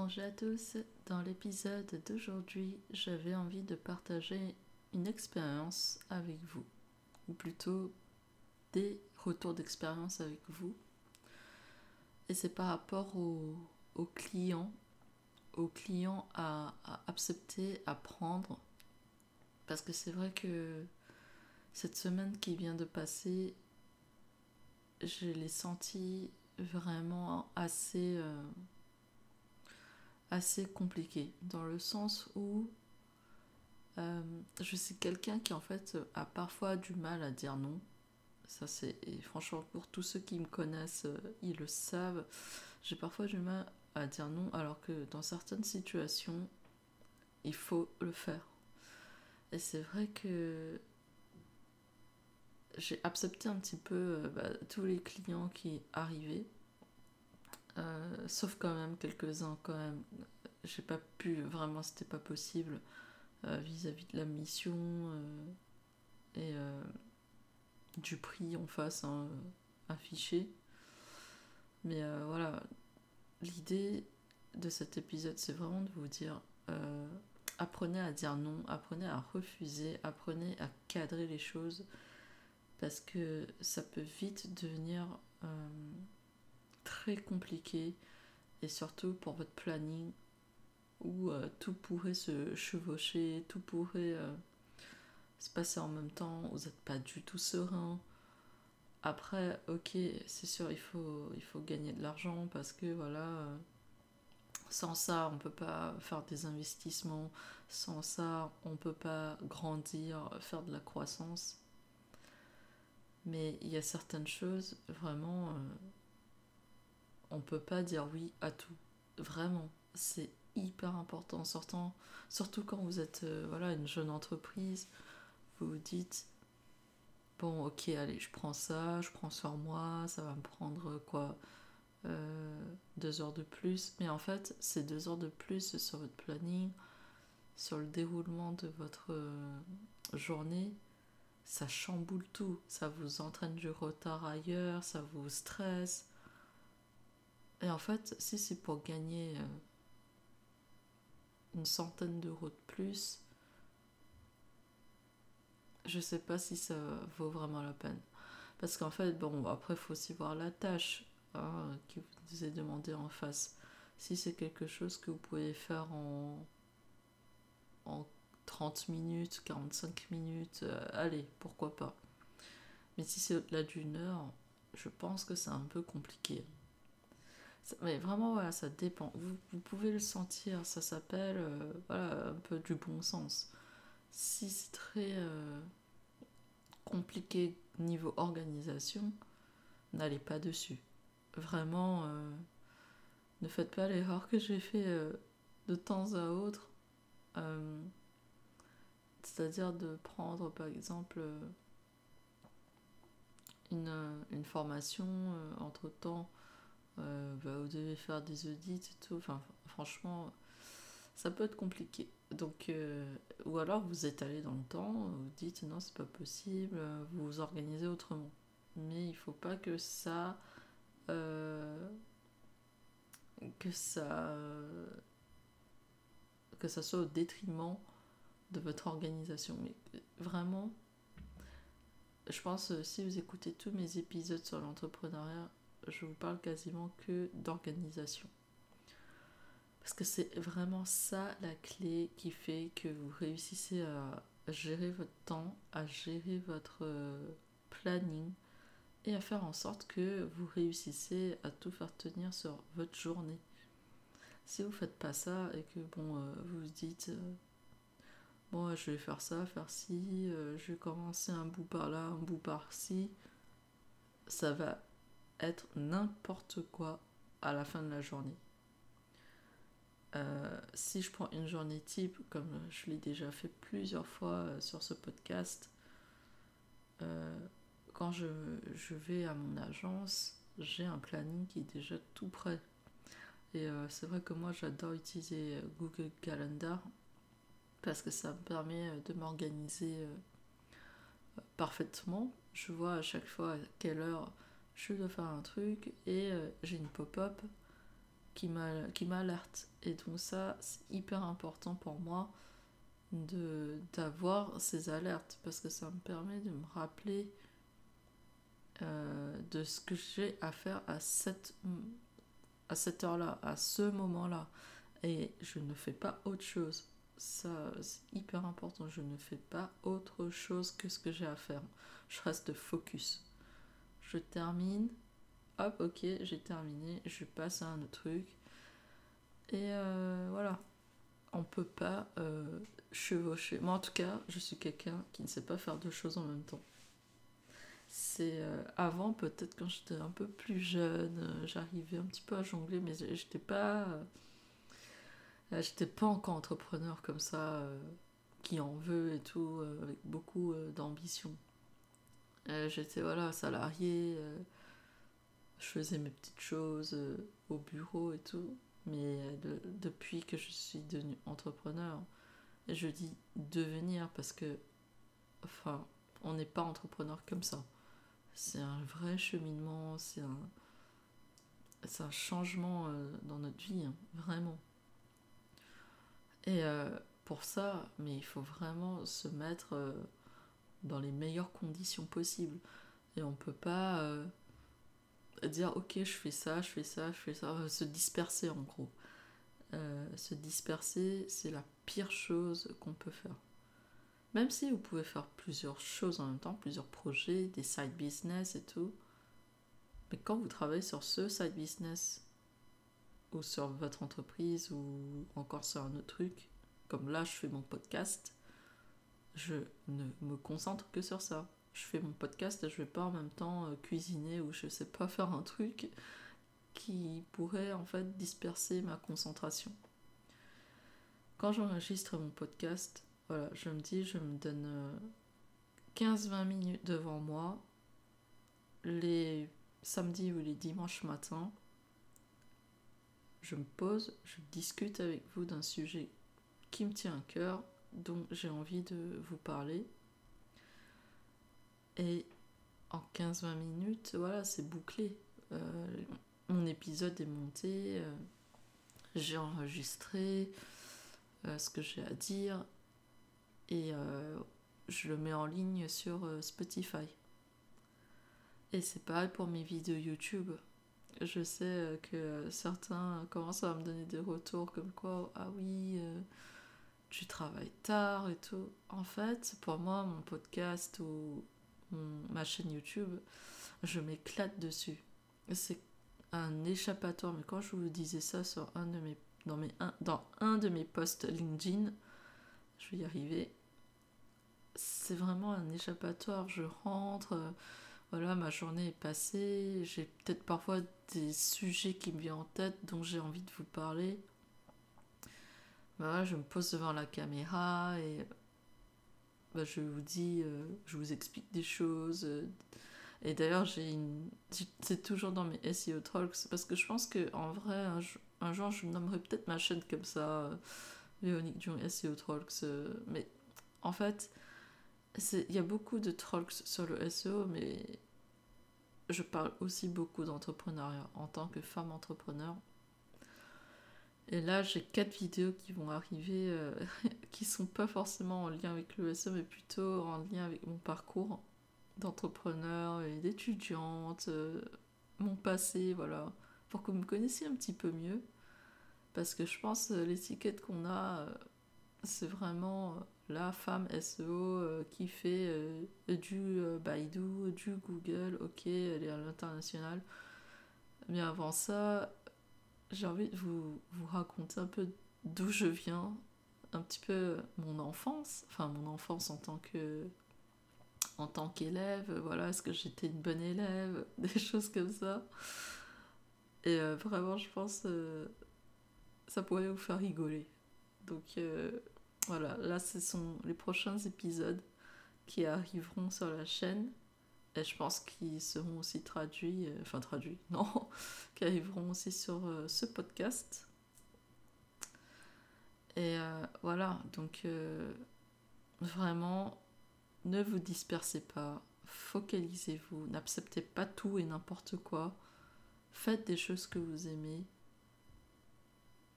Bonjour à tous, dans l'épisode d'aujourd'hui, j'avais envie de partager une expérience avec vous, ou plutôt des retours d'expérience avec vous. Et c'est par rapport aux au clients, aux clients à, accepter, à prendre, parce que c'est vrai que cette semaine qui vient de passer, je l'ai senti vraiment assez... Euh, assez compliqué, dans le sens où euh, je suis quelqu'un qui en fait a parfois du mal à dire non. Ça c'est et franchement pour tous ceux qui me connaissent, euh, ils le savent. J'ai parfois du mal à dire non alors que dans certaines situations, il faut le faire. Et c'est vrai que j'ai accepté un petit peu euh, bah, tous les clients qui arrivaient sauf quand même quelques-uns quand même. J'ai pas pu, vraiment c'était pas possible euh, vis-à-vis de la mission euh, et du prix en face hein, affiché. Mais voilà, l'idée de cet épisode c'est vraiment de vous dire apprenez à dire non, apprenez à refuser, apprenez à cadrer les choses parce que ça peut vite devenir très compliqué et surtout pour votre planning où euh, tout pourrait se chevaucher, tout pourrait euh, se passer en même temps, vous n'êtes pas du tout serein. Après, ok, c'est sûr, il faut, il faut gagner de l'argent parce que voilà, euh, sans ça, on peut pas faire des investissements, sans ça, on peut pas grandir, faire de la croissance. Mais il y a certaines choses, vraiment, on peut pas dire oui à tout. Vraiment, c'est hyper important, sortant, surtout quand vous êtes euh, voilà, une jeune entreprise, vous vous dites bon ok allez je prends ça, je prends sur moi, ça va me prendre quoi euh, deux heures de plus, mais en fait ces deux heures de plus sur votre planning, sur le déroulement de votre euh, journée, ça chamboule tout, ça vous entraîne du retard ailleurs, ça vous stresse, et en fait, si c'est pour gagner euh, une centaine d'euros de plus, je sais pas si ça vaut vraiment la peine. Parce qu'en fait, bon, après, il faut aussi voir la tâche hein, qui vous est demandée en face. Si c'est quelque chose que vous pouvez faire en, en 30 minutes, 45 minutes, euh, allez, pourquoi pas. Mais si c'est au-delà d'une heure, je pense que c'est un peu compliqué. Mais vraiment, voilà, ça dépend. Vous, pouvez le sentir, ça s'appelle euh, voilà, un peu du bon sens. Si c'est très euh, compliqué niveau organisation, n'allez pas dessus. Vraiment, euh, ne faites pas l'erreur que j'ai fait de temps à autre. C'est-à-dire de prendre par exemple une, une formation entre temps euh, bah, vous devez faire des audits et tout. Enfin, franchement, ça peut être compliqué. Donc, euh, ou alors vous étalez dans le temps, vous dites non, c'est pas possible, vous vous organisez autrement. Mais il faut pas que ça. Euh, que ça. que ça soit au détriment de votre organisation. Mais vraiment, je pense, si vous écoutez tous mes épisodes sur l'entrepreneuriat, je vous parle quasiment que d'organisation. Parce que c'est vraiment ça la clé qui fait que vous réussissez à gérer votre temps, à gérer votre euh, planning et à faire en sorte que vous réussissez à tout faire tenir sur votre journée. Si vous ne faites pas ça et que bon, euh, vous vous dites euh, bon, je vais faire ça, faire ci, je vais commencer un bout par là, un bout par ci, ça va être n'importe quoi à la fin de la journée. Euh, si je prends une journée type, comme je l'ai déjà fait plusieurs fois euh, sur ce podcast, euh, quand je, je, vais à mon agence, j'ai un planning qui est déjà tout prêt. Et c'est vrai que moi j'adore utiliser Google Calendar parce que ça me permet de m'organiser parfaitement. Je vois à chaque fois à quelle heure je dois faire un truc et euh, j'ai une pop-up qui m'alerte. Et donc ça, c'est hyper important pour moi d'avoir ces alertes parce que ça me permet de me rappeler euh, de ce que j'ai à faire à cette, à cette heure-là, à ce moment-là. Et je ne fais pas autre chose. Ça, c'est hyper important. Je ne fais pas autre chose que ce que j'ai à faire. Je reste focus. Je termine. Hop, ok, j'ai terminé. Je passe à un autre truc. Et euh, voilà. On peut pas euh, chevaucher. Moi, en tout cas, je suis quelqu'un qui ne sait pas faire deux choses en même temps. C'est euh, avant, peut-être quand j'étais un peu plus jeune, j'arrivais un petit peu à jongler, mais j'étais pas. j'étais pas encore entrepreneur comme ça, qui en veut et tout, avec beaucoup d'ambition. J'étais voilà, salarié, je faisais mes petites choses au bureau et tout. Mais depuis que je suis devenue entrepreneur, je dis devenir parce que, enfin, on n'est pas entrepreneur comme ça. C'est un vrai cheminement, c'est un, un changement euh, dans notre vie, hein, vraiment. Et euh, pour ça, mais il faut vraiment se mettre euh, dans les meilleures conditions possibles. Et on ne peut pas dire ok je fais ça, je fais ça, je fais ça, euh, se disperser en gros. Euh, se disperser, c'est la pire chose qu'on peut faire. Même si vous pouvez faire plusieurs choses en même temps, plusieurs projets, des side business et tout, mais quand vous travaillez sur ce side business, ou sur votre entreprise, ou encore sur un autre truc, comme là je fais mon podcast, je ne me concentre que sur ça je fais mon podcast je vais pas en même temps euh, cuisiner ou je sais pas faire un truc qui pourrait en fait disperser ma concentration. Quand j'enregistre mon podcast, voilà, je me dis, je me donne 15-20 euh, minutes devant moi, les samedis ou les dimanches matin, je me pose, je discute avec vous d'un sujet qui me tient à cœur, dont j'ai envie de vous parler et en 15-20 minutes, voilà, c'est bouclé. Euh, mon épisode est monté, euh, j'ai enregistré euh, ce que j'ai à dire et je le mets en ligne sur Spotify. Et c'est pareil pour mes vidéos YouTube. Je sais que certains commencent à me donner des retours comme quoi, ah oui, tu travailles tard et tout. En fait, pour moi, mon podcast ou ma chaîne YouTube, je m'éclate dessus. C'est un échappatoire, mais quand je vous disais ça sur un de mes, dans, mes, un, dans un de mes posts LinkedIn, je vais y arriver, c'est vraiment un échappatoire. Je rentre, voilà, ma journée est passée, j'ai peut-être parfois des sujets qui me viennent en tête dont j'ai envie de vous parler. Voilà, je me pose devant la caméra et bah, je vous dis, euh, je vous explique des choses. Euh, et d'ailleurs, j'ai une... c'est toujours dans mes SEO Talks, parce que je pense que en vrai, un, jour, je nommerai peut-être ma chaîne comme ça, euh, Véronique Dion SEO Talks. mais en fait, il y a beaucoup de talks sur le SEO, mais je parle aussi beaucoup d'entrepreneuriat en tant que femme entrepreneur. Et là, j'ai quatre vidéos qui vont arriver euh, qui sont pas forcément en lien avec le mais plutôt en lien avec mon parcours d'entrepreneur et d'étudiante, euh, mon passé, voilà, pour que vous me connaissiez un petit peu mieux. Parce que je pense euh, l'étiquette qu'on a, c'est vraiment la femme SEO qui fait du Baidu, du Google, ok, elle est à l'international. Mais avant ça, j'ai envie de vous, vous raconter un peu d'où je viens, un petit peu mon enfance, enfin mon enfance en tant que en tant qu'élève, voilà, est-ce que j'étais une bonne élève, des choses comme ça. Et euh, vraiment, je pense euh, ça pourrait vous faire rigoler. Donc euh, voilà, là ce sont les prochains épisodes qui arriveront sur la chaîne. Et je pense qu'ils seront aussi traduits, euh, enfin traduits, non, qui arriveront aussi sur euh, ce podcast. Et euh, voilà, donc vraiment, ne vous dispersez pas, focalisez-vous, n'acceptez pas tout et n'importe quoi. Faites des choses que vous aimez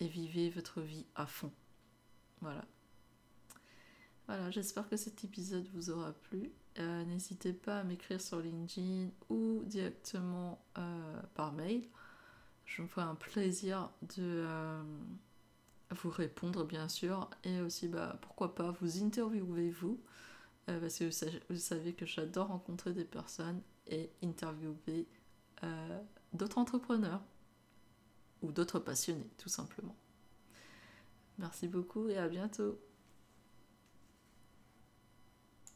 et vivez votre vie à fond. Voilà. Voilà, j'espère que cet épisode vous aura plu. Euh, n'hésitez pas à m'écrire sur LinkedIn ou directement euh, par mail. Je me ferai un plaisir de euh, vous répondre, bien sûr. Et aussi, bah, pourquoi pas, vous interviewer vous. parce que vous savez que j'adore rencontrer des personnes et interviewer d'autres entrepreneurs ou d'autres passionnés, tout simplement. Merci beaucoup et à bientôt.